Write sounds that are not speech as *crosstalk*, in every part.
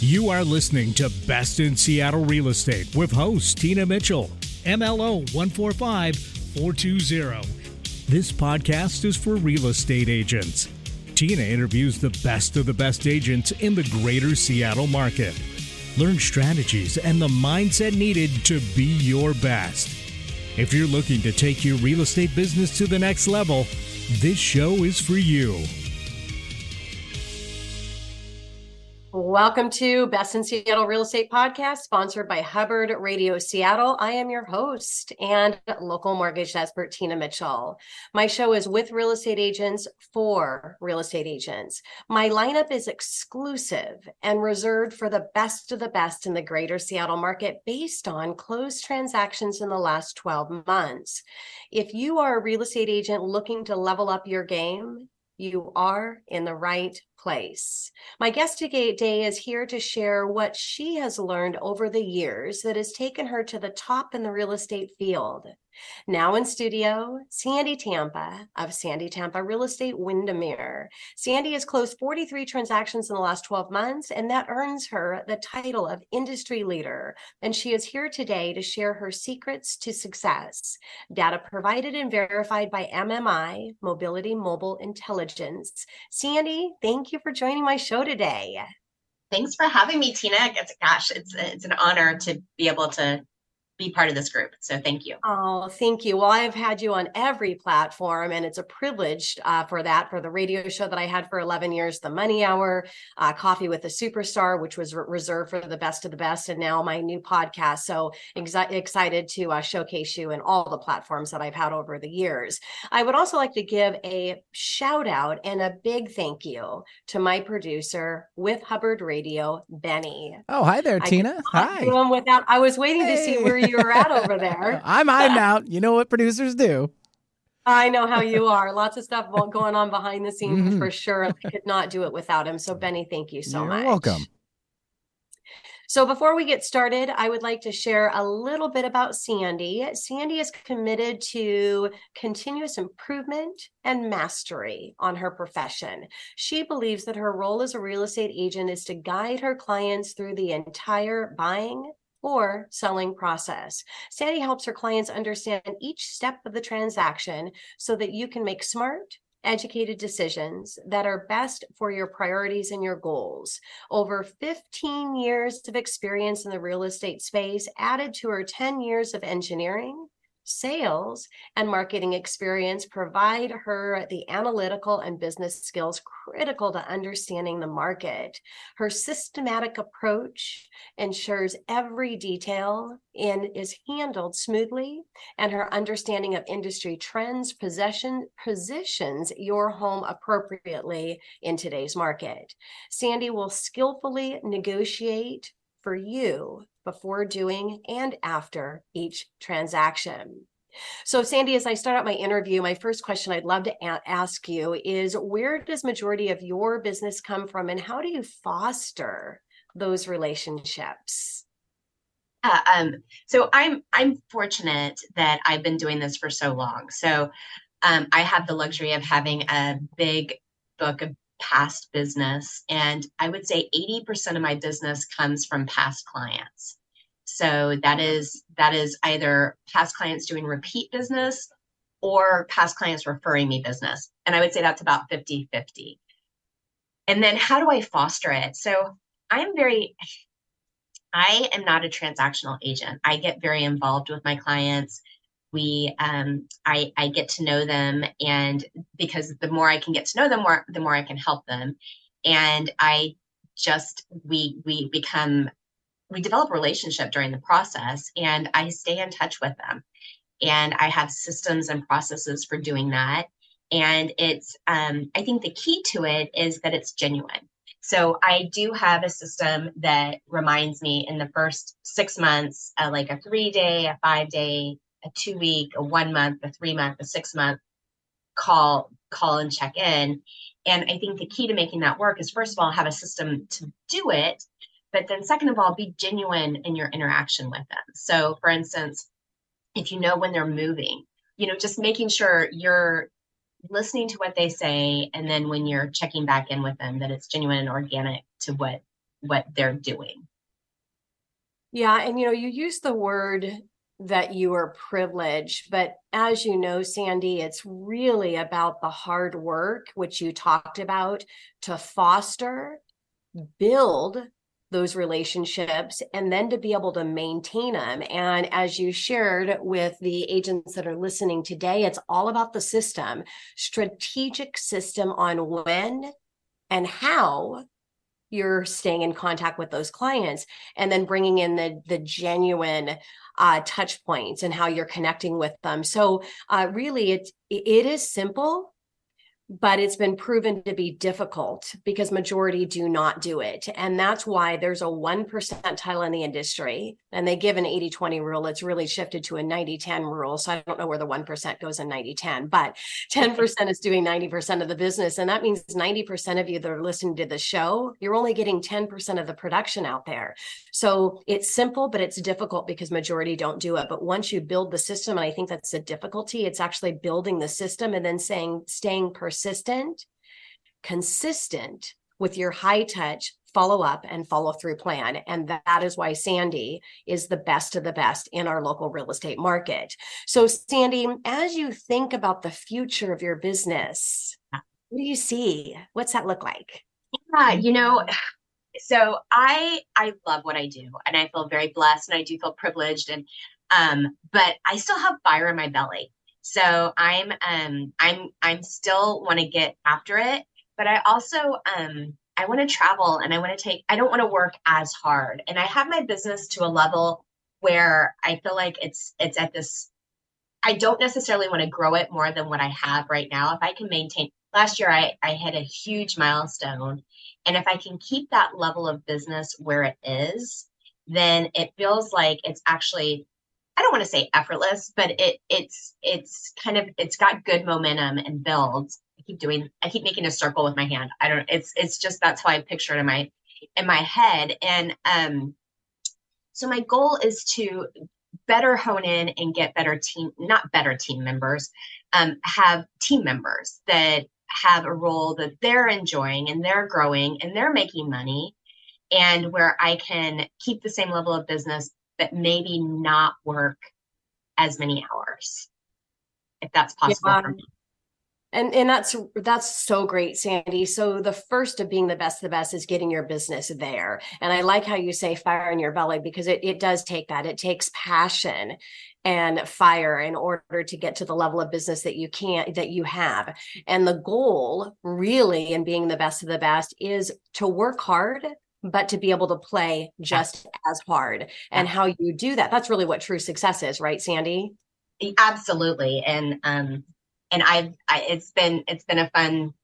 You are listening to Best in Seattle Real Estate with host Tina Mitchell, MLO 145420. This podcast is for real estate agents. Tina interviews the best of the best agents in the greater Seattle market. Learn strategies and the mindset needed to be your best. If you're looking to take your real estate business to the next level, this show is for you. Welcome to Best in Seattle Real Estate Podcast, sponsored by Hubbard Radio Seattle. I am your host and local mortgage expert, Tina Mitchell. My show is with real estate agents for real estate agents. My lineup is exclusive and reserved for the best of the best in the greater Seattle market based on closed transactions in the last 12 months. If you are a real estate agent looking to level up your game, you are in the right place. My guest today is here to share what she has learned over the years that has taken her to the top in the real estate field. Now in studio, Sandi Tampa of Sandi Tampa Real Estate Windermere. Sandi has closed 43 transactions in the last 12 months, and that earns her the title of industry leader. And she is here today to share her secrets to success. Data provided and verified by MMI, Mobility Mobile Intelligence. Sandi, thank you for joining my show today. Thanks for having me, Tina. Gosh, it's it's an honor to be able to be part of this group. So thank you. Oh, thank you. Well, I've had you on every platform, and it's a privilege uh, for that. For the radio show that I had for 11 years, the Money Hour, uh, Coffee with a Superstar, which was re- reserved for the best of the best, and now my new podcast. So ex- excited to uh, showcase you in all the platforms that I've had over the years. I would also like to give a shout out and a big thank you to my producer with Hubbard Radio, Benny. Oh, hi there, Tina. Hi. Without, I was waiting hey. to see where you you were at over there. *laughs* I'm hiding out. You know what producers do. I know how you are. Lots of stuff going on behind the scenes mm-hmm. for sure. I could not do it without him. So, Benny, thank you so You're much. Welcome. So, before we get started, I would like to share a little bit about Sandi. Sandi is committed to continuous improvement and mastery on her profession. She believes that her role as a real estate agent is to guide her clients through the entire buying, or selling process. Sandy helps her clients understand each step of the transaction so that you can make smart, educated decisions that are best for your priorities and your goals. Over 15 years of experience in the real estate space, added to her 10 years of engineering, sales and marketing experience provide her the analytical and business skills critical to understanding the market. Her systematic approach ensures every detail in is handled smoothly, and her understanding of industry trends possession positions your home appropriately in today's market. Sandi will skillfully negotiate for you before doing and after each transaction. So, Sandi, as I start out my interview, my first question I'd love to a- ask you is where does majority of your business come from and how do you foster those relationships? Uh, um, so I'm I'm fortunate that I've been doing this for so long. So um, I have the luxury of having a big book of past business, and I would say 80% of my business comes from past clients. So that is that is either past clients doing repeat business or past clients referring me business. And I would say that's about 50-50. And then how do I foster it? So I am very I am not a transactional agent. I get very involved with my clients. We um I I get to know them and because the more I can get to know them more the more I can help them. And I just we we become we develop a relationship during the process and I stay in touch with them. And I have systems and processes for doing that. And it's, um, I think the key to it is that it's genuine. So I do have a system that reminds me in the first six months, uh, like a three day, a five day, a two week, a one month, a three month, a six month call, call and check in. And I think the key to making that work is first of all, have a system to do it but then, second of all, be genuine in your interaction with them. So, for instance, if you know when they're moving, you know, just making sure you're listening to what they say. And then when you're checking back in with them, that it's genuine and organic to what what they're doing. Yeah, and you know, you use the word that you are privileged, but as you know, Sandi, it's really about the hard work which you talked about to foster, build those relationships and then to be able to maintain them. And as you shared with the agents that are listening today, it's all about the system, strategic system on when and how you're staying in contact with those clients and then bringing in the the genuine uh, touch points and how you're connecting with them. So uh, really it it is simple but it's been proven to be difficult because majority do not do it. And that's why there's a 1 percentile in the industry and they give an 80-20 rule. It's really shifted to a 90-10 rule. So i don't know where the 1% goes in 90-10 but 10% is doing 90% of the business. And that means 90% of you that are listening to the show you're only getting 10% of the production out there. So it's simple but it's difficult because majority don't do it. But once you build the system and i think that's the difficulty it's actually building the system and then saying staying per persistent, consistent with your high touch follow up and follow through plan. And that is why Sandi is the best of the best in our local real estate market. So, Sandi, as you think about the future of your business, what do you see? What's that look like? Yeah, you know, so I I love what I do and I feel very blessed and I do feel privileged and um but I still have fire in my belly. So I'm um I'm I'm still want to get after it, but I also um I want to travel and I want to take I don't want to work as hard. And I have my business to a level where I feel like it's it's at this I don't necessarily want to grow it more than what I have right now. If I can maintain last year I I hit a huge milestone and if I can keep that level of business where it is, then it feels like it's actually I don't want to say effortless, but it it's it's kind of it's got good momentum and builds. I keep doing I keep making a circle with my hand. I don't it's it's just that's how I picture it in my in my head. And um so my goal is to better hone in and get better team not better team members um have team members that have a role that they're enjoying and they're growing and they're making money and where I can keep the same level of business but maybe not work as many hours if that's possible yeah. And and that's that's so great, Sandi. So the first of being the best, of the best is getting your business there. And I like how you say fire in your belly because it, it does take that. It takes passion and fire in order to get to the level of business that you can't that you have. And the goal really in being the best of the best is to work hard but to be able to play just as hard and how you do that that's really what true success is right sandi absolutely and um and i've I, it's been it's been a fun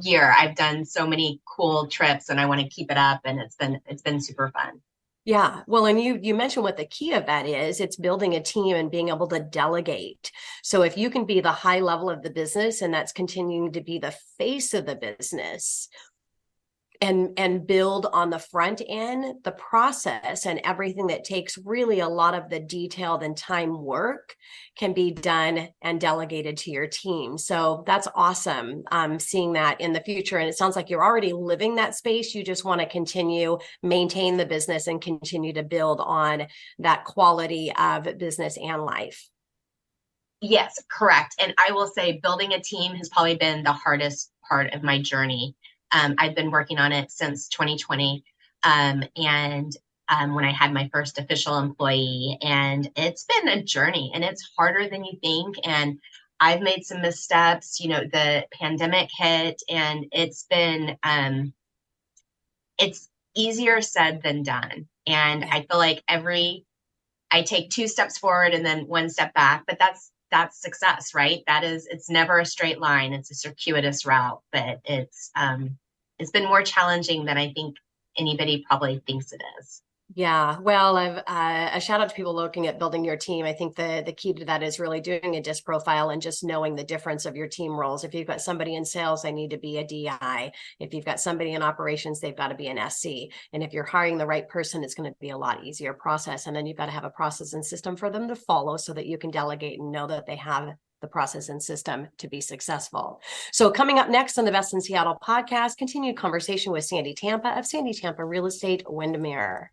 year i've done so many cool trips and i want to keep it up and it's been it's been super fun yeah. Well, and you you mentioned what the key of that is. It's building a team and being able to delegate. So if you can be the high level of the business and that's continuing to be the face of the business, and and build on the front end the process and everything that takes really a lot of the detailed and time work can be done and delegated to your team. So that's awesome um, seeing that in the future. And it sounds like you're already living that space. You just want to continue maintain the business and continue to build on that quality of business and life. Yes correct. And i will say building a team has probably been the hardest part of my journey um, I've been working on it since 2020. Um, and um, when I had my first official employee, and it's been a journey and it's harder than you think. And I've made some missteps. You know, the pandemic hit, and it's been um, it's easier said than done. And I feel like every I take two steps forward and then one step back, but that's that's success, right? That is, it's never a straight line. It's a circuitous route, but it's um, it's been more challenging than I think anybody probably thinks it is. Yeah, well, I've uh, a shout out to people looking at building your team. I think the the key to that is really doing a disc profile and just knowing the difference of your team roles. If you've got somebody in sales, they need to be a DI. If you've got somebody in operations, they've got to be an SC. And if you're hiring the right person, it's going to be a lot easier process. And then you've got to have a process and system for them to follow so that you can delegate and know that they have the process and system to be successful. So, coming up next on the Best in Seattle podcast, continued conversation with Sandi Tampa of Sandi Tampa Real Estate Windermere.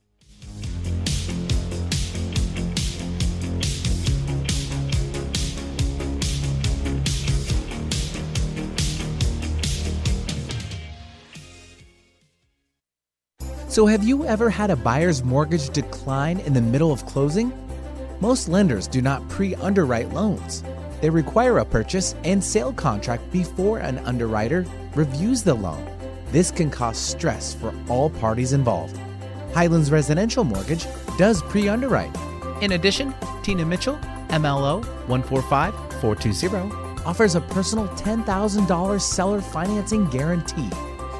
So, have you ever had a buyer's mortgage decline in the middle of closing? Most lenders do not pre underwrite loans. They require a purchase and sale contract before an underwriter reviews the loan. This can cause stress for all parties involved. Highlands Residential Mortgage does pre underwrite. In addition, Tina Mitchell, MLO 145420, offers a personal $10,000 seller financing guarantee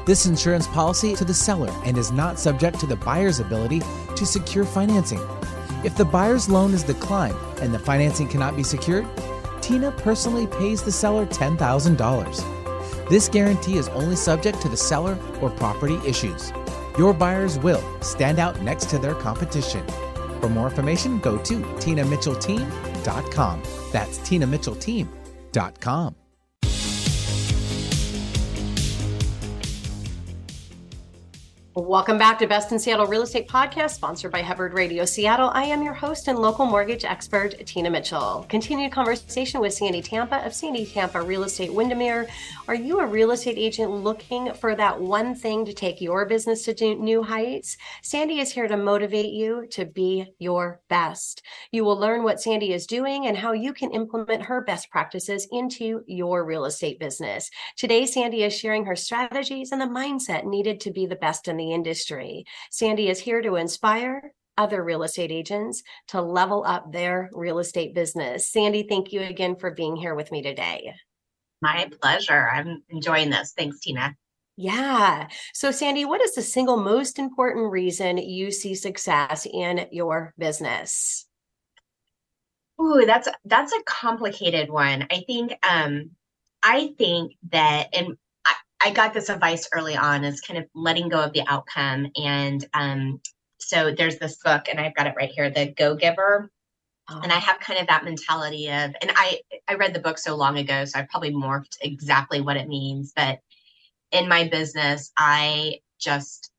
this insurance policy to the seller and is not subject to the buyer's ability to secure financing. If the buyer's loan is declined and the financing cannot be secured, Tina personally pays the seller $10,000. This guarantee is only subject to the seller or property issues. Your buyers will stand out next to their competition. For more information, go to tinamitchellteam.com. That's tinamitchellteam.com. Welcome back to Best in Seattle Real Estate Podcast, sponsored by Hubbard Radio Seattle. I am your host and local mortgage expert, Tina Mitchell. Continued conversation with Sandi Tampa of Sandi Tampa Real Estate Windermere. Are you a real estate agent looking for that one thing to take your business to new heights? Sandi is here to motivate you to be your best. You will learn what Sandi is doing and how you can implement her best practices into your real estate business. Today, Sandi is sharing her strategies and the mindset needed to be the best in the the industry. Sandi is here to inspire other real estate agents to level up their real estate business. Sandi, thank you again for being here with me today. My pleasure. I'm enjoying this. Thanks, Tina. Yeah. So, Sandi, what is the single most important reason you see success in your business? Ooh, that's that's a complicated one. I think um I think that and I got this advice early on is kind of letting go of the outcome. And um, so there's this book, and I've got it right here, The Go Giver. Oh. And I have kind of that mentality of, and I I read the book so long ago, so I probably morphed exactly what it means. But in my business, I just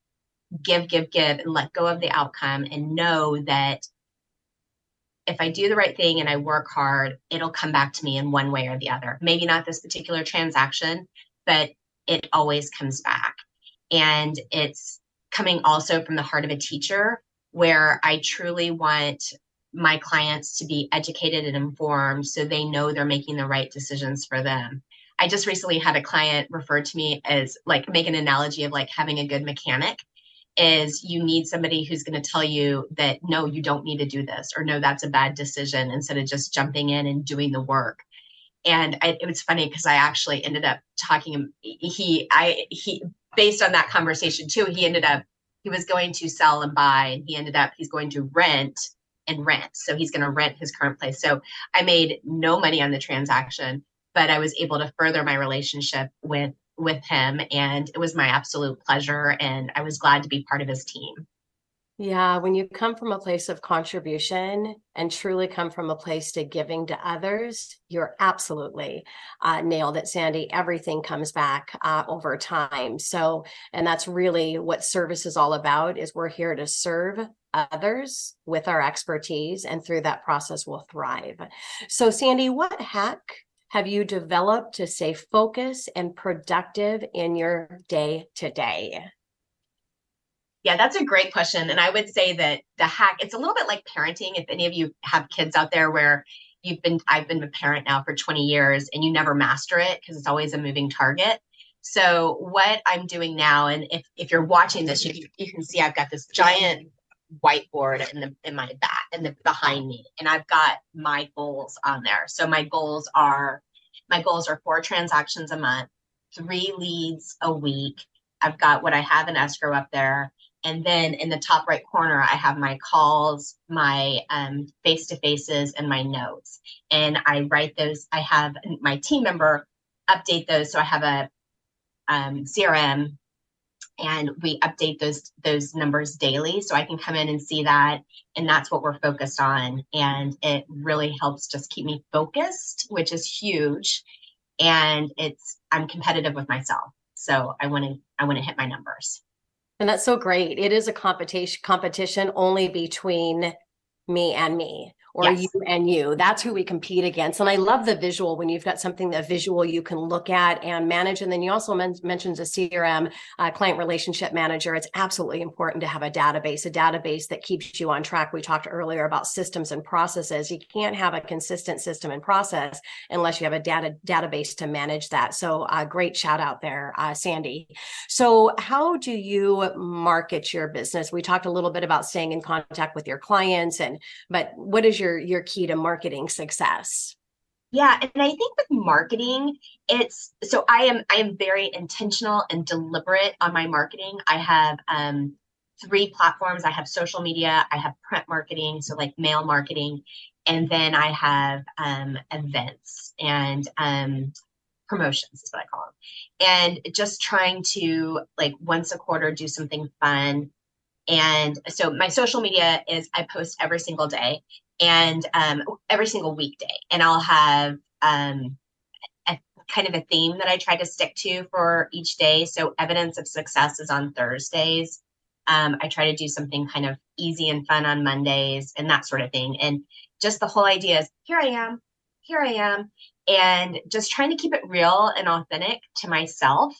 give, give, give, and let go of the outcome, and know that if I do the right thing and I work hard, it'll come back to me in one way or the other. Maybe not this particular transaction, but it always comes back. And it's coming also from the heart of a teacher where I truly want my clients to be educated and informed so they know they're making the right decisions for them. I just recently had a client refer to me as like make an analogy of like having a good mechanic is you need somebody who's going to tell you that no you don't need to do this or no that's a bad decision instead of just jumping in and doing the work and I, it was funny because I actually ended up talking. him. He, I, he, based on that conversation too, he ended up he was going to sell and buy, and he ended up he's going to rent and rent. So he's going to rent his current place. So I made no money on the transaction, but I was able to further my relationship with with him, and it was my absolute pleasure, and I was glad to be part of his team. Yeah, when you come from a place of contribution and truly come from a place to giving to others, you're absolutely uh, nailed it, Sandi. Everything comes back uh, over time. So, and that's really what service is all about. Is we're here to serve others with our expertise, and through that process, we'll thrive. So, Sandi, what hack have you developed to stay focused and productive in your day to day? Yeah, that's a great question. And I would say that the hack, it's a little bit like parenting. If any of you have kids out there where you've been, I've been a parent now for 20 years and you never master it because it's always a moving target. So what I'm doing now, and if, if you're watching this, you, you can see I've got this giant whiteboard in the in my back and the behind me, and I've got my goals on there. So my goals are my goals are four transactions a month, three leads a week. I've got what I have in escrow up there, and then in the top right corner, I have my calls, my face to faces, and my notes. And I write those, I have my team member update those. So I have a um, CRM and we update those those numbers daily. So i can come in and see that and that's what we're focused on. And it really helps just keep me focused which is huge. And it's i'm competitive with myself. So i want to i want to hit my numbers and that's so great. It is a competition competition only between me and me or yes. you and you. That's who we compete against. And I love the visual when you've got something that visual you can look at and manage. And then you also men- mentioned a CRM, uh, client relationship manager. It's absolutely important to have a database, a database that keeps you on track. We talked earlier about systems and processes. You can't have a consistent system and process unless you have a data database to manage that. So uh, great shout out there, uh, Sandi. So how do you market your business? We talked a little bit about staying in contact with your clients and, but what is your your your key to marketing success? Yeah, and I think with marketing, it's so I am I am very intentional and deliberate on my marketing. I have um three platforms. I have social media, I have print marketing, so like mail marketing, and then I have um events and um promotions is what I call them. And just trying to like once a quarter do something fun. And so my social media is I post every single day and um, every single weekday. And I'll have um, a kind of a theme that I try to stick to for each day. So evidence of success is on Thursdays. Um, I try to do something kind of easy and fun on Mondays and that sort of thing. And just the whole idea is here I am, here I am, and just trying to keep it real and authentic to myself.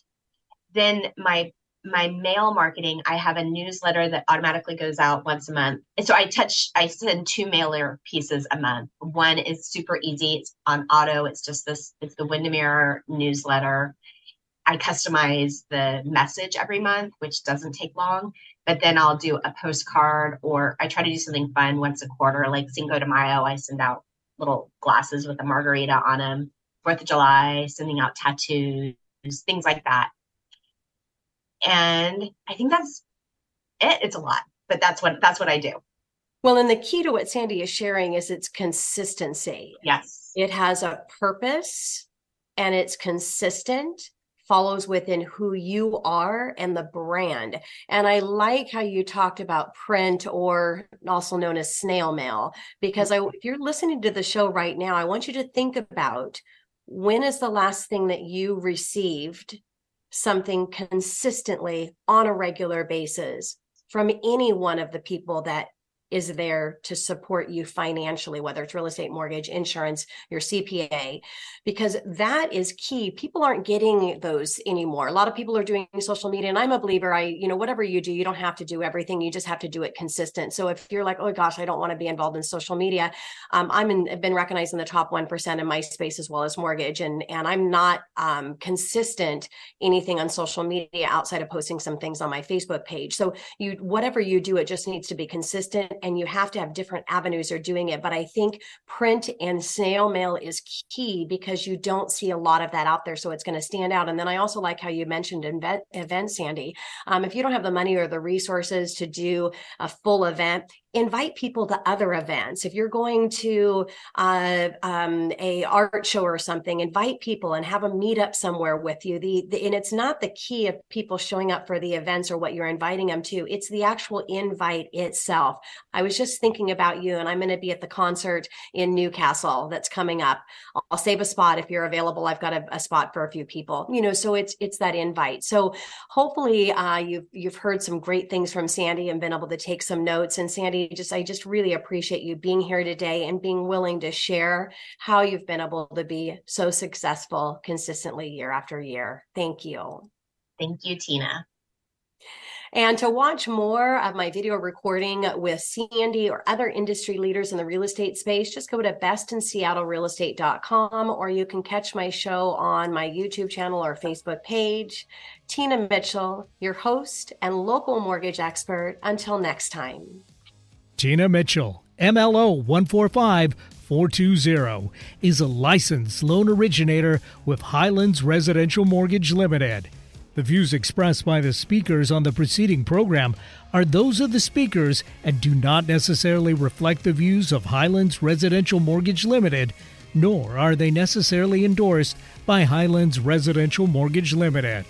Then my my mail marketing, I have a newsletter that automatically goes out once a month. And so I touch, I send two mailer pieces a month. One is super easy. It's on auto. It's just this, it's the Windermere newsletter. I customize the message every month, which doesn't take long. But then I'll do a postcard or I try to do something fun once a quarter, like Cinco de Mayo. I send out little glasses with a margarita on them. Fourth of July, sending out tattoos, things like that and i think that's it. It's a lot but that's what that's what i do. Well and the key to what sandi is sharing is its consistency. Yes. It has a purpose and it's consistent follows within who you are and the brand. And I like how you talked about print or also known as snail mail, because I, if you're listening to the show right now, I want you to think about when is the last thing that you received something consistently on a regular basis from any one of the people that is there to support you financially, whether it's real estate, mortgage, insurance, your CPA, because that is key. People aren't getting those anymore. A lot of people are doing social media, and I'm a believer. I, you know, whatever you do, you don't have to do everything. You just have to do it consistent. So if you're like, oh gosh, I don't want to be involved in social media, um, I'm in, I've been recognized in the top one percent in my space as well as mortgage, and and I'm not um, consistent anything on social media outside of posting some things on my Facebook page. So you, whatever you do, it just needs to be consistent and you have to have different avenues of doing it. But I think print and snail mail is key because you don't see a lot of that out there. So it's going to stand out. And then I also like how you mentioned event, events, Sandi. Um, if you don't have the money or the resources to do a full event, invite people to other events. If you're going to uh, um, a art show or something invite people and have them meet up somewhere with you. The, the, and it's not the key of people showing up for the events or what you're inviting them to. It's the actual invite itself. I was just thinking about you and i'm going to be at the concert in newcastle that's coming up. I'll save a spot if you're available. I've got a, a spot for a few people you know so it's it's that invite. So hopefully uh, you've you've heard some great things from sandi and been able to take some notes. And sandi just I just really appreciate you being here today and being willing to share how you've been able to be so successful consistently year after year. Thank you. Thank you, Tina. And to watch more of my video recording with Sandi or other industry leaders in the real estate space, just go to bestinseattlerealestate.com or you can catch my show on my YouTube channel or Facebook page. Tina Mitchell, your host and local mortgage expert. Until next time. Tina Mitchell, MLO 145420, is a licensed loan originator with Highlands Residential Mortgage Limited. The views expressed by the speakers on the preceding program are those of the speakers and do not necessarily reflect the views of Highlands Residential Mortgage Limited, nor are they necessarily endorsed by Highlands Residential Mortgage Limited.